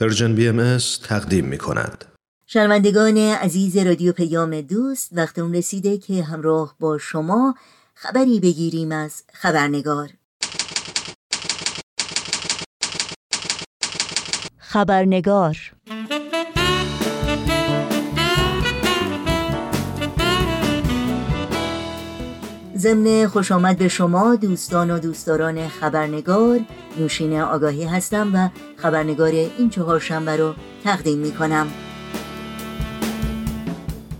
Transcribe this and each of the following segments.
پرژن بی ام تقدیم می کند. شنوندگان عزیز رادیو پیام دوست وقت اون رسیده که همراه با شما خبری بگیریم از خبرنگار خبرنگار ضمن خوش آمد به شما دوستان و دوستداران خبرنگار نوشین آگاهی هستم و خبرنگار این چهار شنبه رو تقدیم می کنم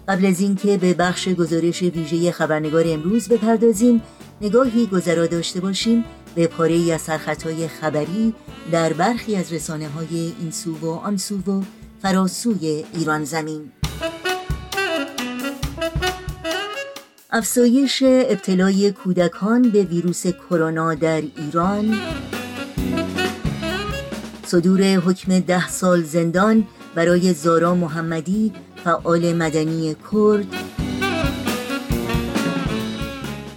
قبل از اینکه به بخش گزارش ویژه خبرنگار امروز بپردازیم نگاهی گذرا داشته باشیم به پاره ای از سرخطهای خبری در برخی از رسانه های این سو و آن سو و فراسوی ایران زمین. افزایش ابتلای کودکان به ویروس کرونا در ایران. صدور حکم ده سال زندان برای زارا محمدی فعال مدنی کرد.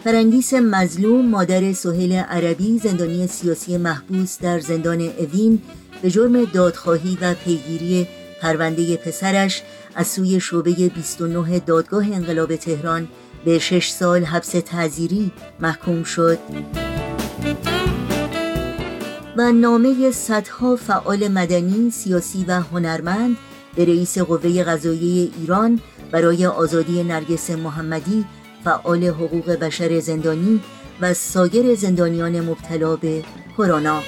فرندیس مظلوم مادر سهیل عربی زندانی سیاسی محبوس در زندان اوین به جرم دادخواهی و پیگیری پرونده پسرش از سوی شعبه 29 دادگاه انقلاب تهران به شش سال حبس تعذیری محکوم شد و نامه صدها فعال مدنی، سیاسی و هنرمند به رئیس قوه قضاییه ایران برای آزادی نرگس محمدی فعال حقوق بشر زندانی و سایر زندانیان مبتلا به کرونا.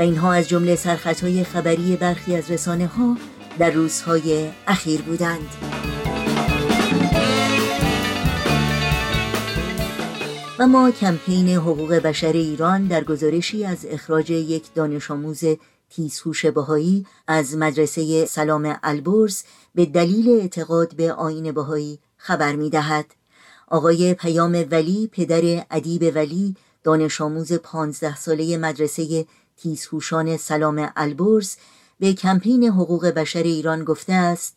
اینها از جمله سرخطهای خبری برخی از رسانه ها در روزهای اخیر بودند و ما کمپین حقوق بشر ایران در گزارشی از اخراج یک دانش آموز تیزهوش بهایی از مدرسه سلام البرز به دلیل اعتقاد به آین بهایی خبر می دهد. آقای پیام ولی پدر ادیب ولی دانش آموز پانزده ساله مدرسه تیزهوشان سلام البرز به کمپین حقوق بشر ایران گفته است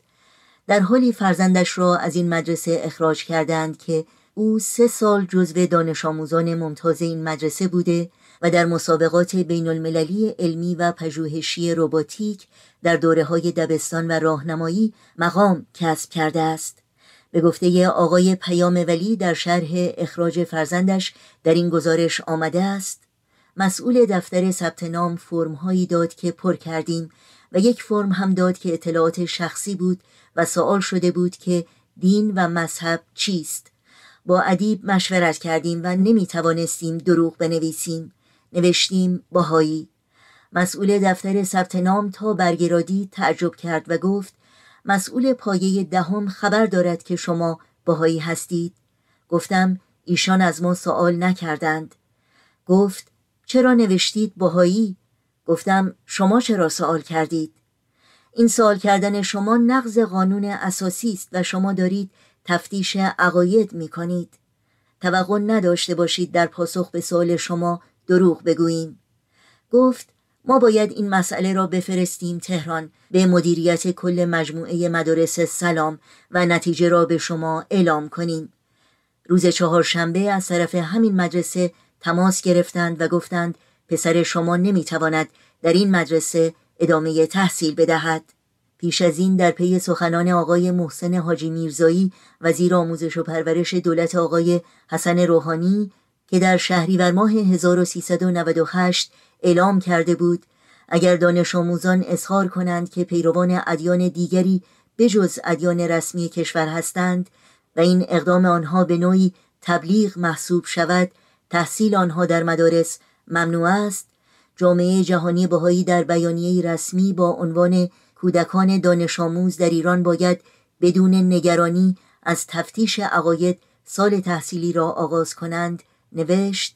در حالی فرزندش را از این مدرسه اخراج کردند که او سه سال جزو دانش آموزان ممتاز این مدرسه بوده و در مسابقات بین المللی علمی و پژوهشی روباتیک در دوره های دبستان و راهنمایی مقام کسب کرده است. به گفته آقای پیام ولی در شرح اخراج فرزندش در این گزارش آمده است مسئول دفتر ثبت نام فرم هایی داد که پر کردیم و یک فرم هم داد که اطلاعات شخصی بود و سوال شده بود که دین و مذهب چیست. با ادیب مشورت کردیم و نمی توانستیم دروغ بنویسیم. نوشتیم باهایی مسئول دفتر ثبت نام تا برگرادی تعجب کرد و گفت مسئول پایه دهم خبر دارد که شما باهایی هستید. گفتم ایشان از ما سوال نکردند. گفت چرا نوشتید باهایی؟ گفتم شما چرا سوال کردید؟ این سوال کردن شما نقض قانون اساسی است و شما دارید تفتیش عقاید می کنید توقع نداشته باشید در پاسخ به سوال شما دروغ بگوییم. گفت ما باید این مسئله را بفرستیم تهران به مدیریت کل مجموعه مدارس سلام و نتیجه را به شما اعلام کنیم. روز چهارشنبه از طرف همین مدرسه تماس گرفتند و گفتند پسر شما نمی‌تواند در این مدرسه ادامه تحصیل بدهد. پیش از این در پی سخنان آقای محسن حاجی میرزایی وزیر آموزش و پرورش دولت آقای حسن روحانی که در شهریور ماه 1398 اعلام کرده بود اگر دانش آموزان اظهار کنند که پیروان ادیان دیگری بجز ادیان رسمی کشور هستند و این اقدام آنها به نوعی تبلیغ محسوب شود تحصیل آنها در مدارس ممنوع است. جامعه جهانی بهایی در بیانیه رسمی با عنوان کودکان دانش آموز در ایران باید بدون نگرانی از تفتیش عقاید سال تحصیلی را آغاز کنند نوشت.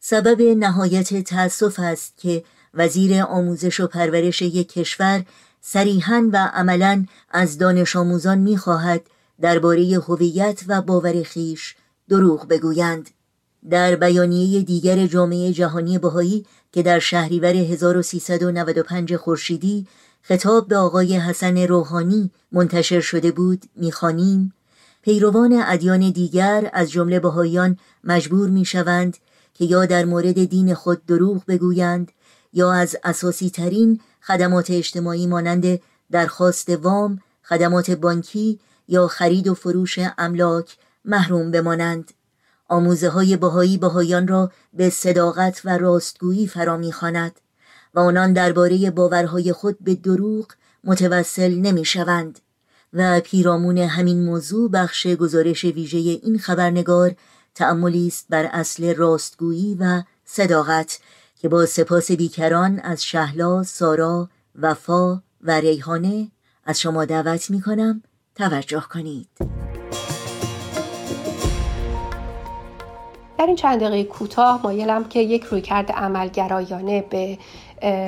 سبب نهایت تأسف است که وزیر آموزش و پرورش یک کشور صریحا و عملا از دانش آموزان می‌خواهد درباره هویت و باور خیش دروغ بگویند. در بیانیه دیگر جامعه جهانی بهایی که در شهریور 1395 خورشیدی خطاب به آقای حسن روحانی منتشر شده بود می‌خوانیم پیروان ادیان دیگر از جمله بهاییان مجبور می‌شوند که یا در مورد دین خود دروغ بگویند یا از اساسی ترین خدمات اجتماعی مانند درخواست وام، خدمات بانکی یا خرید و فروش املاک محروم بمانند. آموزه های بهایی بهایان را به صداقت و راستگویی فرا می‌خواند و آنان درباره باورهای خود به دروغ متوسل نمی شوند و پیرامون همین موضوع بخش گزارش ویژه این خبرنگار تأملی است بر اصل راستگویی و صداقت که با سپاس بیکران از شهلا، سارا، وفا و ریحانه از شما دعوت می کنم توجه کنید. در این چند دقیقه کوتاه مایلم که یک رویکرد عملگرایانه به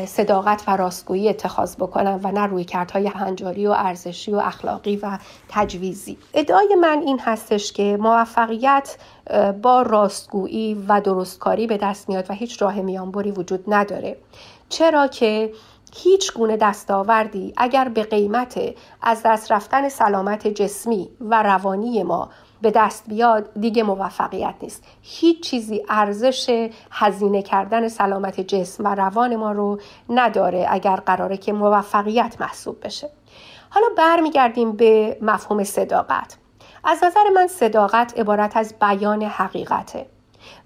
صداقت و راستگویی اتخاذ بکنم و نه رویکردهای هنجاری و ارزشی و اخلاقی و تجویزی. ادعای من این هستش که موفقیت با راستگویی و درستکاری به دست میاد و هیچ راه میانبری وجود نداره. چرا که هیچ گونه دستاوردی اگر به قیمت از دست رفتن سلامت جسمی و روانی ما به دست بیاد دیگه موفقیت نیست. هیچ چیزی ارزش هزینه کردن سلامت جسم و روان ما رو نداره اگر قراره که موفقیت محسوب بشه. حالا برمیگردیم به مفهوم صداقت. از نظر من صداقت عبارت از بیان حقیقته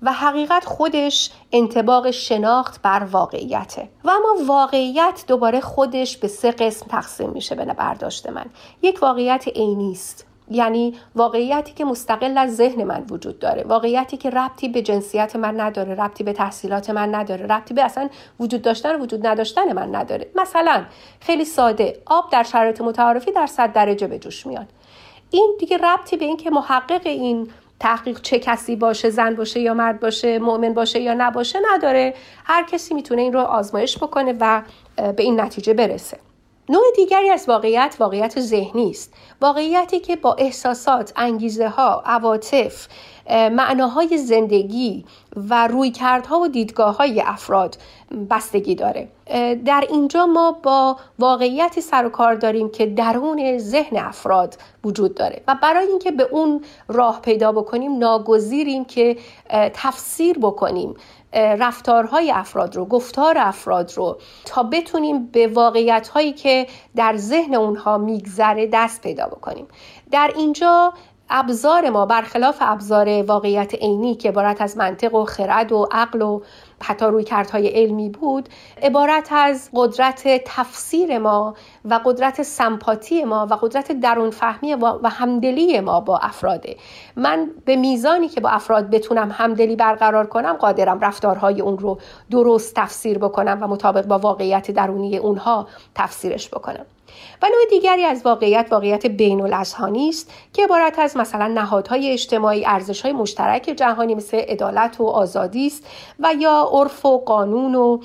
و حقیقت خودش انتباق شناخت بر واقعیته. و اما واقعیت دوباره خودش به سه قسم تقسیم میشه به برداشت من. یک واقعیت عینی است. یعنی واقعیتی که مستقل از ذهن من وجود داره. واقعیتی که ربطی به جنسیت من نداره ربطی به تحصیلات من نداره ربطی به اصلا وجود داشتن و وجود نداشتن من نداره. مثلا خیلی ساده آب در شرایط متعارفی در صد درجه به جوش میاد. این دیگه ربطی به اینکه محقق این تحقیق چه کسی باشه زن باشه یا مرد باشه مؤمن باشه یا نباشه نداره. هر کسی می‌تونه این رو آزمایش بکنه و به این نتیجه برسه. نوع دیگری از واقعیت واقعیت ذهنی است. واقعیتی که با احساسات انگیزه ها عواطف معناهای زندگی و رویکردها و دیدگاه های افراد بستگی داره. در اینجا ما با واقعیتی سر و کار داریم که درون ذهن افراد وجود داره و برای اینکه به اون راه پیدا بکنیم ناگزیریم که تفسیر بکنیم. رفتارهای افراد رو گفتار افراد رو تا بتونیم به واقعیت هایی که در ذهن اونها میگذره دست پیدا بکنیم. در اینجا ابزار ما برخلاف ابزار واقعیت عینی که عبارت از منطق و خرد و عقل و حتی روی کردهای علمی بود عبارت از قدرت تفسیر ما و قدرت سمپاتی ما و قدرت درون فهمی و همدلی ما با افراده من به میزانی که با افراد بتونم همدلی برقرار کنم قادرم رفتارهای اون رو درست تفسیر بکنم و مطابق با واقعیت درونی اونها تفسیرش بکنم. و نوع دیگری از واقعیت واقعیت بین الاذهانی است که عبارت از مثلا نهادهای اجتماعی ارزشهای مشترک جهانی مثل عدالت و آزادی است و یا عرف و قانون و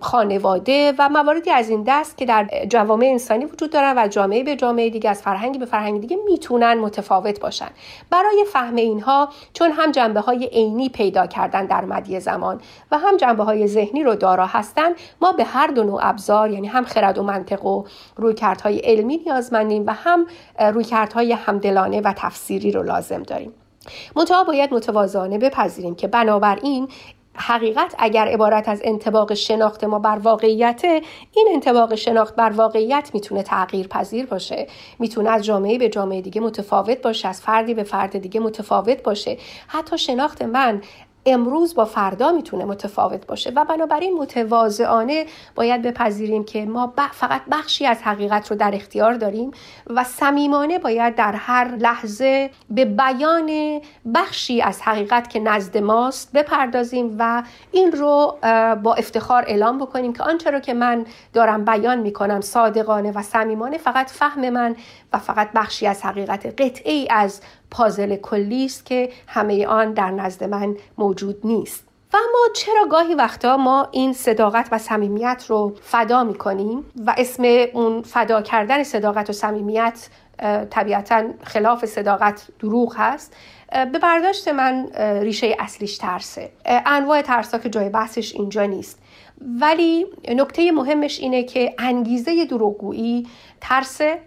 خانواده و مواردی از این دست که در جوامع انسانی وجود دارن و جامعه به جامعه دیگه از فرهنگی به فرهنگ دیگه می‌تونن متفاوت باشن. برای فهم اینها چون هم جنبه های عینی پیدا کردن در مدی زمان و هم جنبه های ذهنی رو دارا هستن ما به هر دو نوع ابزار یعنی هم خرد و منطق و رویکردهای علمی نیازمندیم و هم رویکردهای همدلانه و تفسیری رو لازم داریم. منتها باید متوازانه بپذیریم که بنابراین حقیقت اگر عبارت از انتباق شناخت ما بر واقعیت این انتباق شناخت بر واقعیت می‌تونه تغییر پذیر باشه. می‌تونه از جامعه به جامعه دیگه متفاوت باشه از فردی به فرد دیگه متفاوت باشه. حتی شناخت من امروز با فردا می‌تونه متفاوت باشه و بنابراین متواضعانه باید بپذیریم که ما فقط بخشی از حقیقت رو در اختیار داریم و صمیمانه باید در هر لحظه به بیان بخشی از حقیقت که نزد ماست بپردازیم و این رو با افتخار اعلام بکنیم که آنچه رو که من دارم بیان می‌کنم صادقانه و صمیمانه فقط فهم من و فقط بخشی از حقیقت قطعی از پازل کلی است که همه آن در نزد من موجود نیست. و اما چرا گاهی وقتا ما این صداقت و صمیمیت رو فدا می کنیم و اسم اون فدا کردن صداقت و صمیمیت طبیعتا خلاف صداقت دروغ هست به برداشت من ریشه اصلیش ترسه. انواع ترسا که جای بحثش اینجا نیست. ولی نکته مهمش اینه که انگیزه دروغگویی ترسه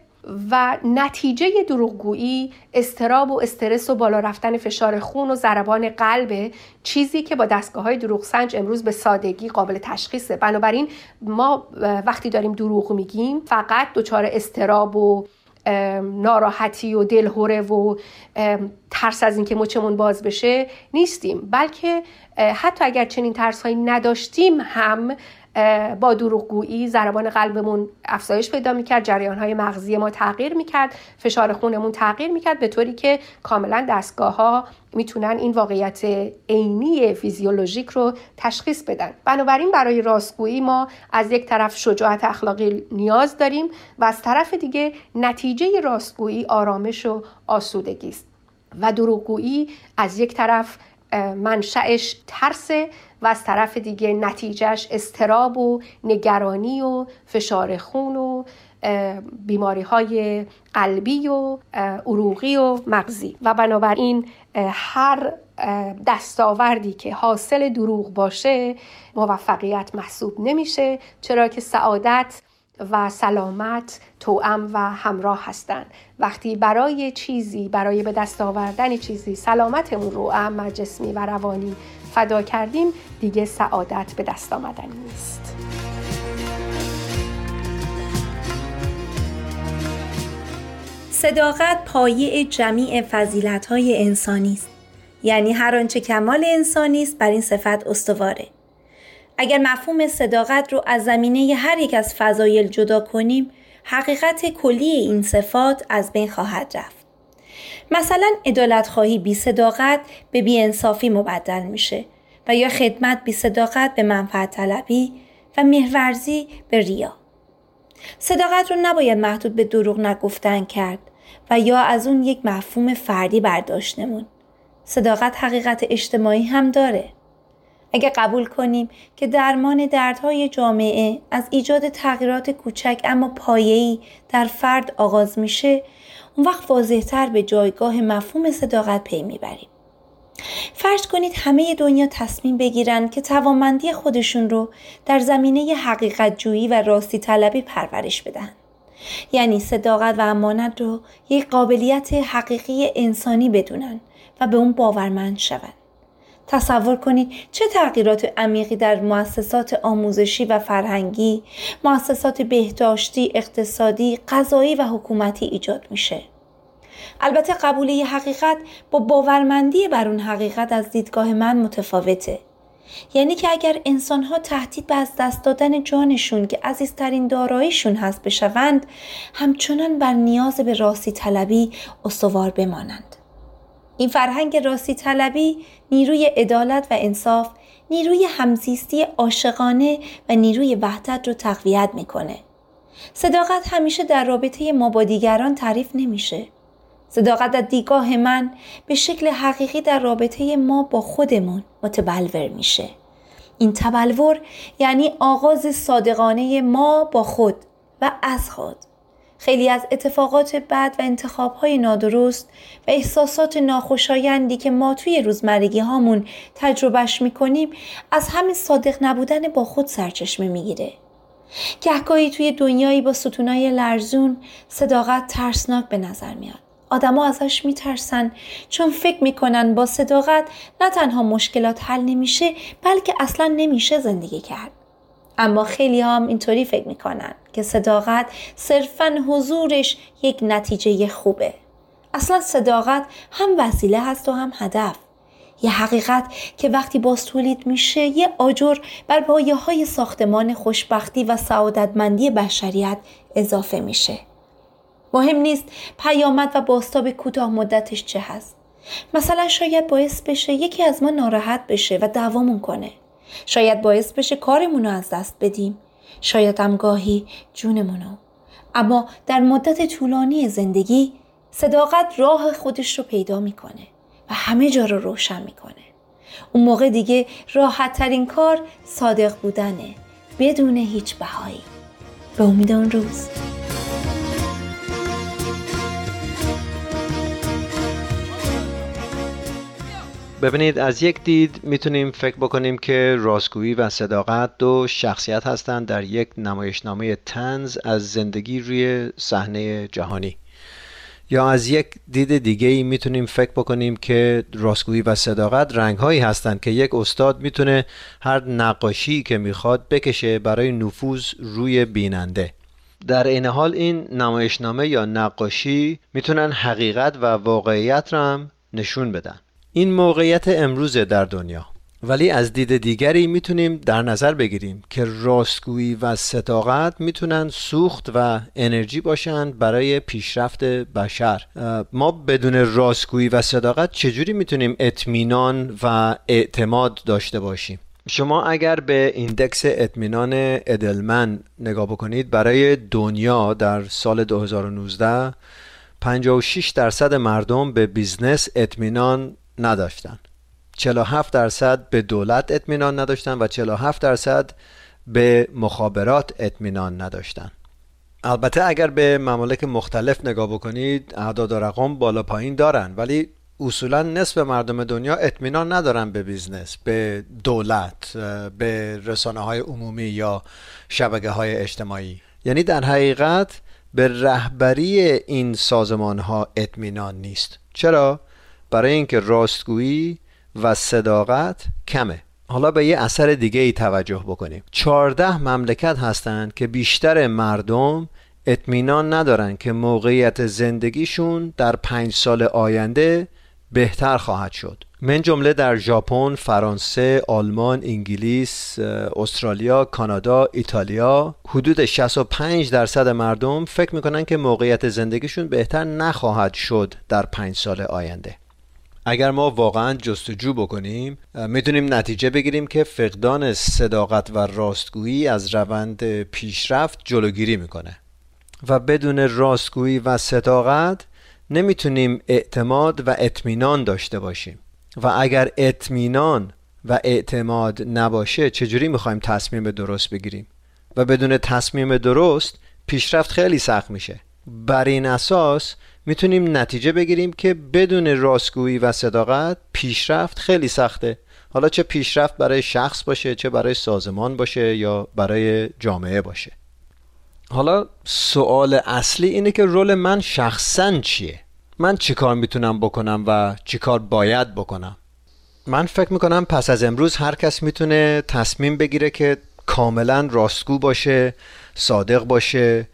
و نتیجه دروغگویی استراب و استرس و بالا رفتن فشار خون و ضربان قلب چیزی که با دستگاه های دروغ سنج امروز به سادگی قابل تشخیصه. بنابراین ما وقتی داریم دروغ میگیم فقط دچار استراب و ناراحتی و دلهوره و ترس از اینکه مچمون باز بشه نیستیم. بلکه حتی اگر چنین ترس هایی نداشتیم هم با دروغگویی ضربان قلبمون افزایش پیدا می‌کرد جریان های مغزی ما تغییر می‌کرد فشار خونمون تغییر می‌کرد به طوری که کاملا دستگاه ها می‌تونن این واقعیت عینی فیزیولوژیک رو تشخیص بدن. بنابراین برای راستگویی ما از یک طرف شجاعت اخلاقی نیاز داریم و از طرف دیگه نتیجه راستگویی آرامش و آسودگی است. و دروغگویی از یک طرف منشأش ترس و از طرف دیگه نتیجهش استراب و نگرانی و فشار خون و بیماری های قلبی و عروقی و مغزی. و بنابراین هر دستاوردی که حاصل دروغ باشه موفقیت محسوب نمیشه. چرا که سعادت و سلامت توأم و همراه هستند. وقتی برای چیزی برای به دست آوردن چیزی سلامتمون رو ام جسمی و روانی فدا کردیم دیگه سعادت به دست آمدن نیست. صداقت پایه جمیع فضیلت های انسانی است. یعنی هر آنچه کمال انسانی است بر این صفت استواره. اگر مفهوم صداقت رو از زمینه هر یک از فضایل جدا کنیم حقیقت کلی این صفات از بین خواهد رفت مثلا ادالت خواهی بی صداقت به بی انصافی مبدل میشه و یا خدمت بی صداقت به منفعت طلبی و مهورزی به ریا. صداقت رو نباید محدود به دروغ نگفتن کرد و یا از اون یک مفهوم فردی برداشت نمون. صداقت حقیقت اجتماعی هم داره. اگه قبول کنیم که درمان دردهای جامعه از ایجاد تغییرات کوچک اما پایه‌ای در فرد آغاز میشه اون وقت واضحتر به جایگاه مفهوم صداقت پی می‌بریم. فرض کنید همه دنیا تصمیم بگیرند که توانمندی خودشون رو در زمینه حقیقت جویی و راستی طلبی پرورش بدن. یعنی صداقت و امانت رو یک قابلیت حقیقی انسانی بدونن و به اون باورمند شوند. تصور کنید چه تغییرات عمیقی در مؤسسات آموزشی و فرهنگی، مؤسسات بهداشتی، اقتصادی، قضایی و حکومتی ایجاد میشه. البته قبوله حقیقت با باورمندی بر اون حقیقت از دیدگاه من متفاوته. یعنی که اگر انسانها تهدید به از دست دادن جانشون که عزیزترین داراییشون هست بشوند همچنان بر نیاز به راستی طلبی استوار بمانند. این فرهنگ راستی طلبی نیروی عدالت و انصاف نیروی همزیستی عاشقانه و نیروی وحدت رو تقویت می‌کنه. صداقت همیشه در رابطه ما با دیگران تعریف نمیشه. صداقت در دیگاه من به شکل حقیقی در رابطه ما با خودمون متبلور میشه. این تبلور یعنی آغاز صادقانه ما با خود و از خود. خیلی از اتفاقات بد و انتخابهای نادرست و احساسات ناخوشایندی که ما توی روزمرگی هامون تجربهش می‌کنیم از همین صادق نبودن با خود سرچشمه می‌گیره. گهگاهی توی دنیایی با ستونای لرزون صداقت ترسناک به نظر میاد. آدما ازش میترسن چون فکر می‌کنن با صداقت نه تنها مشکلات حل نمیشه بلکه اصلا نمیشه زندگی کرد. اما خیلی هم اینطوری فکر می‌کنن که صداقت صرفا حضورش یک نتیجه خوبه. اصلا صداقت هم وسیله هست و هم هدف. یه حقیقت که وقتی باز تولید میشه یه آجر بر پایه های ساختمان خوشبختی و سعادتمندی بشریت اضافه میشه. مهم نیست پیامد و باستاب کوتاه مدتش چه هست. مثلا شاید باعث بشه یکی از ما ناراحت بشه و دوامون کنه. شاید باعث بشه کارمون رو از دست بدیم. شاید هم گاهی جونمونو. اما در مدت طولانی زندگی صداقت راه خودش رو پیدا می‌کنه و همه جا رو روشن می‌کنه. اون موقع دیگه راحت ترین کار صادق بودنه بدون هیچ بهایی. به امید اون روز. ببینید از یک دید می‌تونیم فکر بکنیم که راستگویی و صداقت دو شخصیت هستند در یک نمایشنامه تنز از زندگی روی صحنه جهانی. یا از یک دید دیگه ای می‌تونیم فکر بکنیم که راستگویی و صداقت رنگ هایی هستند که یک استاد می‌تونه هر نقاشی که می‌خواد بکشه برای نفوذ روی بیننده. در این حال این نمایشنامه یا نقاشی می‌تونن حقیقت و واقعیت را هم نشون بدن. این موقعیت امروز در دنیا. ولی از دید دیگری می‌تونیم در نظر بگیریم که راستگویی و ستاقت می‌تونن سوخت و انرژی باشند برای پیشرفت بشر. ما بدون راستگویی و صداقت چجوری می‌تونیم اطمینان و اعتماد داشته باشیم؟ شما اگر به index اطمینان ادلمن نگاه بکنید برای دنیا در سال 2019 56 درصد مردم به business اطمینان نداشتن. 47 درصد به دولت اطمینان نداشتن و 47 درصد به مخابرات اطمینان نداشتن. البته اگر به ممالک مختلف نگاه بکنید اعداد و رقم بالا پایین دارن ولی اصولا نصف مردم دنیا اطمینان ندارن به business به دولت به رسانه های عمومی یا شبکه های اجتماعی. یعنی در حقیقت به رهبری این سازمان ها اطمینان نیست. چرا؟ برای اینکه راستگویی و صداقت کمه. حالا به یه اثر دیگه ای توجه بکنیم. چهارده مملکت هستند که بیشتر مردم اطمینان ندارن که موقعیت زندگیشون در پنج سال آینده بهتر خواهد شد. من جمله در ژاپن، فرانسه، آلمان، انگلیس، استرالیا، کانادا، ایتالیا. حدود 65 درصد مردم فکر می‌کنن که موقعیت زندگیشون بهتر نخواهد شد در پنج سال آینده. اگر ما واقعا جستجو بکنیم می‌تونیم نتیجه بگیریم که فقدان صداقت و راستگویی از روند پیشرفت جلوگیری می‌کنه. و بدون راستگویی و صداقت نمی‌تونیم اعتماد و اطمینان داشته باشیم. و اگر اطمینان و اعتماد نباشه چجوری می‌خوایم تصمیم درست بگیریم؟ و بدون تصمیم درست پیشرفت خیلی سخت میشه. بر این اساس می‌تونیم نتیجه بگیریم که بدون راستگویی و صداقت پیشرفت خیلی سخته. حالا چه پیشرفت برای شخص باشه چه برای سازمان باشه یا برای جامعه باشه. حالا سوال اصلی اینه که رول من شخصا چیه؟ من چیکار می‌تونم بکنم و چیکار باید بکنم؟ من فکر می‌کنم پس از امروز هر کس می‌تونه تصمیم بگیره که کاملا راستگو باشه صادق باشه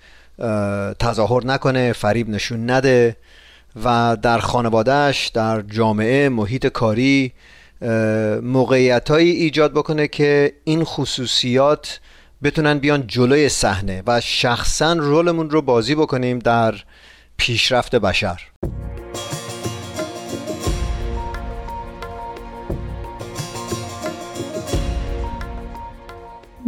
تظاهر نکنه فریب نشون نده و در خانوادهش در جامعه محیط کاری موقعیتهایی ایجاد بکنه که این خصوصیات بتونن بیان جلوی صحنه و شخصا رولمون رو بازی بکنیم در پیشرفت بشر.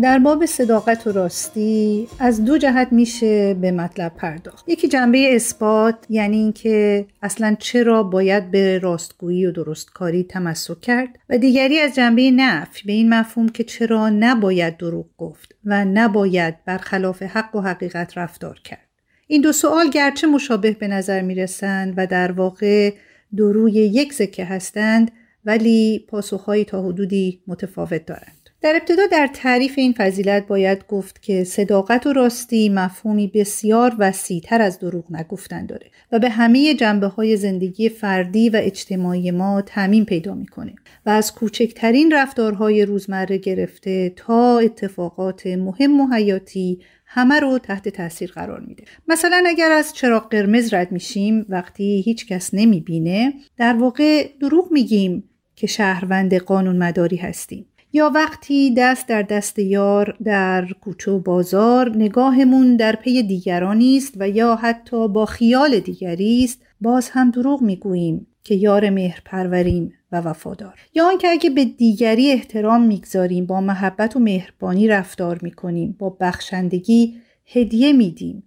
در باب صداقت و راستی از دو جهت میشه به مطلب پرداخت. یکی جنبه اثبات یعنی اینکه اصلا چرا باید به راستگویی و درستکاری تمسک کرد و دیگری از جنبه نفی به این مفهوم که چرا نباید دروغ گفت و نباید برخلاف حق و حقیقت رفتار کرد. این دو سوال گرچه مشابه به نظر می‌رسند و در واقع دو روی یک سکه هستند ولی پاسخهایی تا حدودی متفاوت دارند. در ابتدا در تعریف این فضیلت باید گفت که صداقت و راستی مفهومی بسیار وسیعتر از دروغ نگفتن داره و به همه جنبه های زندگی فردی و اجتماعی ما تعمین پیدا می‌کنه و از کوچکترین رفتارهای روزمره گرفته تا اتفاقات مهم و حیاتی همه رو تحت تاثیر قرار میده. مثلا اگر از چراغ قرمز رد میشیم وقتی هیچ کس نمی‌بینه در واقع دروغ میگیم که شهروند قانون مداری هستیم. یا وقتی دست در دست یار در کوچه و بازار نگاهمون در پی دیگرانی است و یا حتی با خیال دیگری است باز هم دروغ می‌گوییم که یار مهر پروریم و وفادار. یا آنکه اگه به دیگری احترام می‌گذاریم با محبت و مهربانی رفتار می‌کنیم با بخشندگی هدیه میدیم.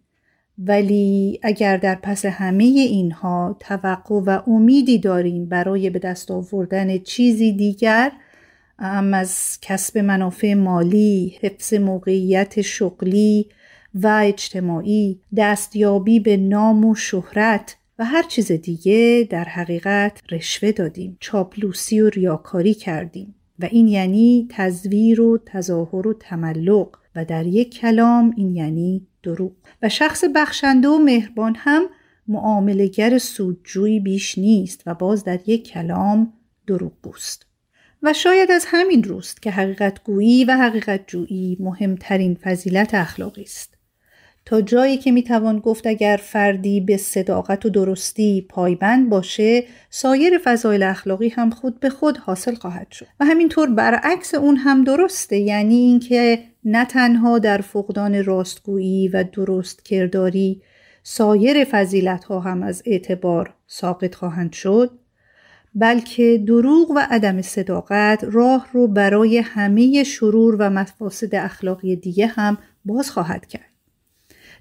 ولی اگر در پس همه اینها توقع و امیدی داریم برای به دست آوردن چیزی دیگر ام از کسب منافع مالی، حفظ موقعیت شغلی و اجتماعی، دستیابی به نام و شهرت و هر چیز دیگه در حقیقت رشوه دادیم چاپلوسی و ریاکاری کردیم. و این یعنی تزویر و تظاهر و تملق و در یک کلام این یعنی دروغ. و شخص بخشنده و مهربان هم معاملگر سودجویی بیش نیست و باز در یک کلام دروغگوست. و شاید از همین روست که حقیقت گویی و حقیقت جویی مهمترین فضیلت اخلاقی است. تا جایی که می‌توان گفت اگر فردی به صداقت و درستی پایبند باشه سایر فضایل اخلاقی هم خود به خود حاصل خواهد شد. و همینطور برعکس اون هم درسته یعنی اینکه نه تنها در فقدان راستگویی و درست کرداری سایر فضیلت ها هم از اعتبار ساقط خواهند شد بلکه دروغ و عدم صداقت راه رو برای همه شرور و مفاسد اخلاقی دیگه هم باز خواهد کرد.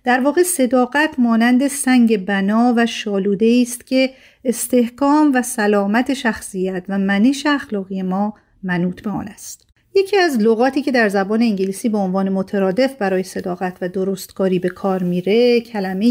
در واقع صداقت مانند سنگ بنا و شالوده است که استحکام و سلامت شخصیت و منش اخلاقی ما منوط به آن است. یکی از لغاتی که در زبان انگلیسی به عنوان مترادف برای صداقت و درستکاری به کار میره کلمه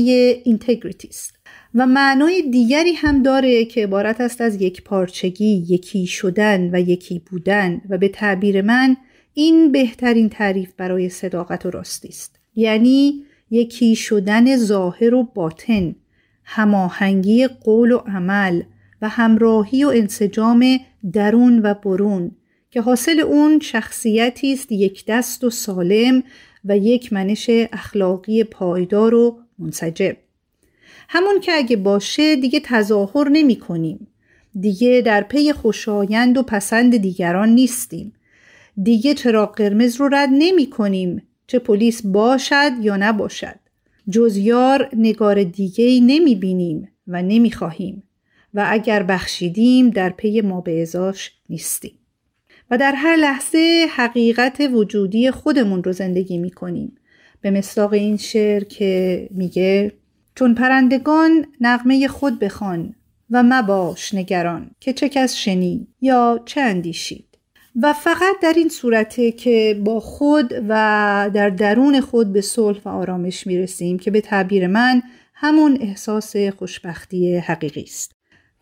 اینتگریتی است و معنای دیگری هم داره که عبارت است از یک پارچگی، یکی شدن و یکی بودن و به تعبیر من این بهترین تعریف برای صداقت و راستی است. یعنی یکی شدن ظاهر و باطن، هماهنگی قول و عمل و همراهی و انسجام درون و برون که حاصل اون شخصیتی است یک دست و سالم و یک منش اخلاقی پایدار و منسجم همون که اگه باشه دیگه تظاهر نمی کنیم. دیگه در پی خوشایند و پسند دیگران نیستیم. دیگه چراغ قرمز رو رد نمی کنیم چه پلیس باشد یا نباشد. جز یار نگار دیگه نمی بینیم و نمی خواهیم. و اگر بخشیدیم در پی ما به ازاش نیستیم. و در هر لحظه حقیقت وجودی خودمون رو زندگی می کنیم. به مصداق این شعر که میگه چون پرندگان نغمه خود بخوان و مباش نگران که چه کس شنید یا چه اندیشید. و فقط در این صورته که با خود و در درون خود به صلح و آرامش می‌رسیم که به تعبیر من همون احساس خوشبختی حقیقی است.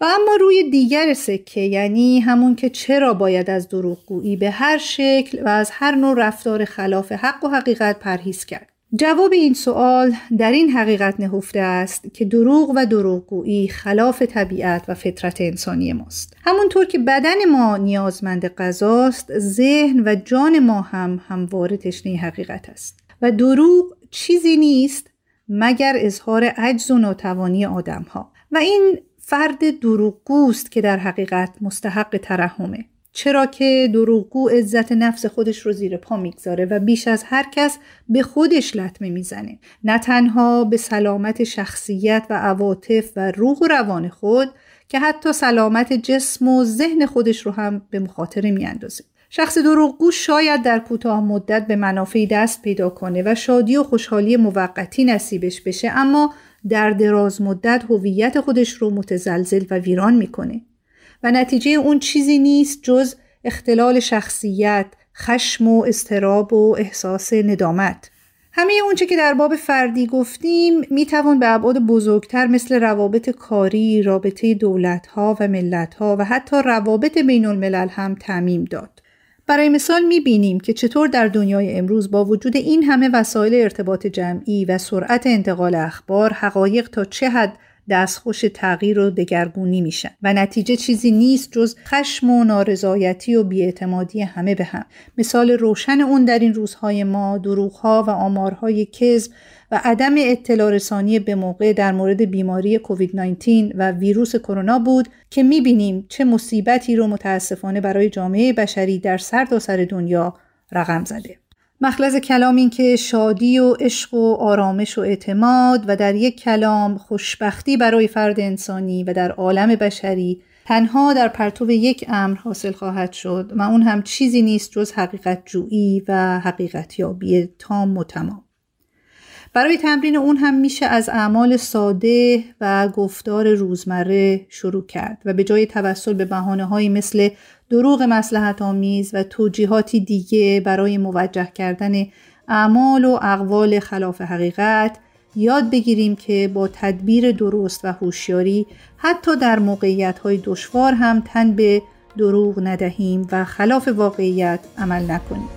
و اما روی دیگر سکه یعنی همون که چرا باید از دروغگویی به هر شکل و از هر نوع رفتار خلاف حق و حقیقت پرهیز کرد. جواب این سوال در این حقیقت نهفته است که دروغ و دروغگویی خلاف طبیعت و فطرت انسانی ماست. همونطور که بدن ما نیازمند غذاست ذهن و جان ما هم همواره تشنه حقیقت است. و دروغ چیزی نیست مگر اظهار عجز و ناتوانی آدم ها و این فرد دروغگوست که در حقیقت مستحق ترحمه. چرا که دروغگو عزت نفس خودش رو زیر پا می‌گذاره و بیش از هر کس به خودش لطمه می‌زنه. نه تنها به سلامت شخصیت و عواطف و روح و روان خود که حتی سلامت جسم و ذهن خودش رو هم به مخاطره میاندازه. شخص دروغگو شاید در کوتاه مدت به منافعی دست پیدا کنه و شادی و خوشحالی موقتی نصیبش بشه اما در دراز مدت هویت خودش رو متزلزل و ویران می‌کنه. و نتیجه اون چیزی نیست جز اختلال شخصیت، خشم و استراب و احساس ندامت. همه اونچه که در باب فردی گفتیم می‌توان به ابعاد بزرگتر مثل روابط کاری، رابطه دولتها و ملتها و حتی روابط بین الملل هم تعمیم داد. برای مثال می‌بینیم که چطور در دنیای امروز با وجود این همه وسایل ارتباط جمعی و سرعت انتقال اخبار حقایق تا چه حد دستخوش تغییر و دگرگونی میشن و نتیجه چیزی نیست جز خشم و نارضایتی و بیاعتمادی همه به هم مثال روشن اون در این روزهای ما دروغها و آمارهای کذب و عدم اطلاع رسانی به موقع در مورد بیماری کووید 19 و ویروس کرونا بود که می‌بینیم چه مصیبتی رو متاسفانه برای جامعه بشری در سرتاسر سر دنیا رقم زده. مخلص کلام این که شادی و عشق و آرامش و اعتماد و در یک کلام خوشبختی برای فرد انسانی و در عالم بشری تنها در پرتو یک امر حاصل خواهد شد و اون هم چیزی نیست جز حقیقت جویی و حقیقت یابی تام و تمام. برای تمرین اون هم میشه از اعمال ساده و گفتار روزمره شروع کرد و به جای توسل به بحانه مثل دروغ مسلحت آمیز و توجیهاتی دیگه برای موجه کردن اعمال و اقوال خلاف حقیقت یاد بگیریم که با تدبیر درست و هوشیاری حتی در موقعیت های دشوار هم تن به دروغ ندهیم و خلاف واقعیت عمل نکنیم.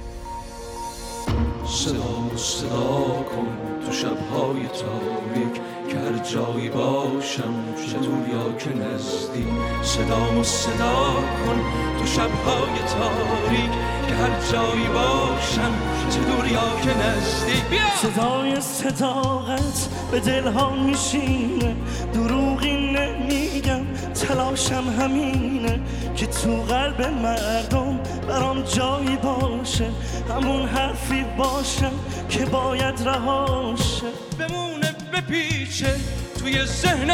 صدا صدا کن تو شبهای تاریک که جایی باشم چه یا که نزدی صدا صدا کن شبهای تاریک که هر جایی باشم چه دور یا که نزدیک. بیا! صدای صداقت به دلها میشینه. دروغی نمیگم تلاشم همینه که تو قلب مردم برام جایی باشه. همون حرفی باشم که باید رهاشه. بمونه بپیچه. توی ذهن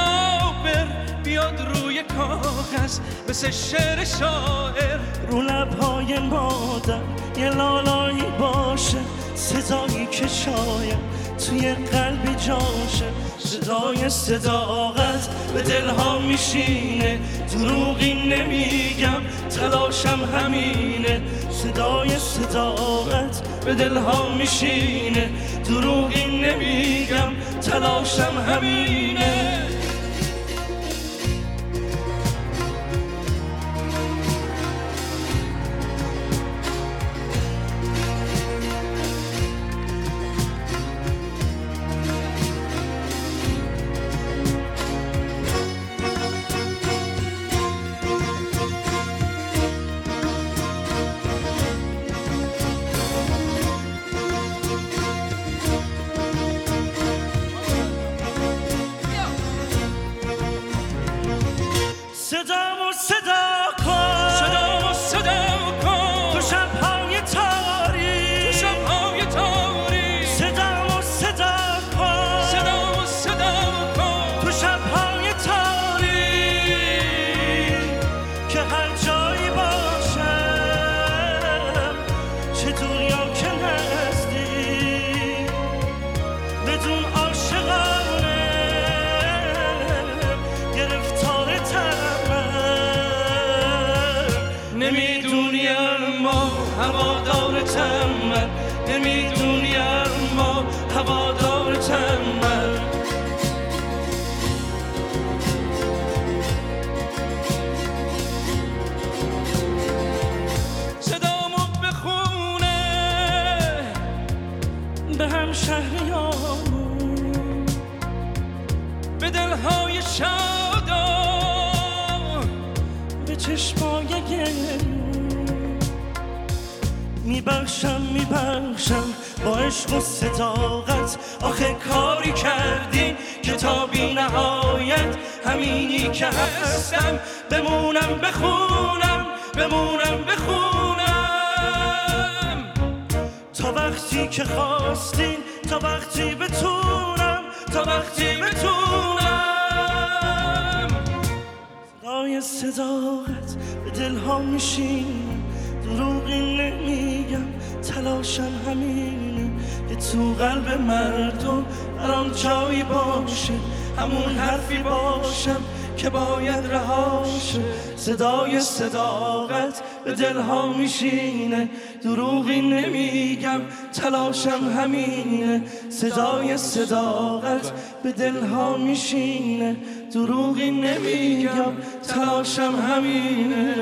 بر بیاد روی کاغذ مثل شعر شاعر. رو لبهای مادر یه لالایی باشه صدایی که شاید. توی قلبی جاشه. صدای صداقت به دلها میشینه. دروغی نمیگم تلاشم همینه. صدای صداقت به دلها میشینه. دروغی نمیگم تلاشم همینه. 去阻 میبخشم میبخشم با عشق و صداقت. آخه کاری کردی کتابی نهایت همینی که هستم. بمونم بخونم بمونم بخونم. تا وقتی که خواستین تا وقتی بتونم تا وقتی بتونم. صدای صداقت به دلها میشین دروغی نمیگم تلاشم همینه. که تو قلب مردم برام جایی باشه همون حرفی باشم که باید رهاشه. صدای صداقت به دلها میشینه. دروغی نمیگم تلاشم همینه. صدای صداقت به دلها میشینه. دروغی نمیگم تلاشم همینه.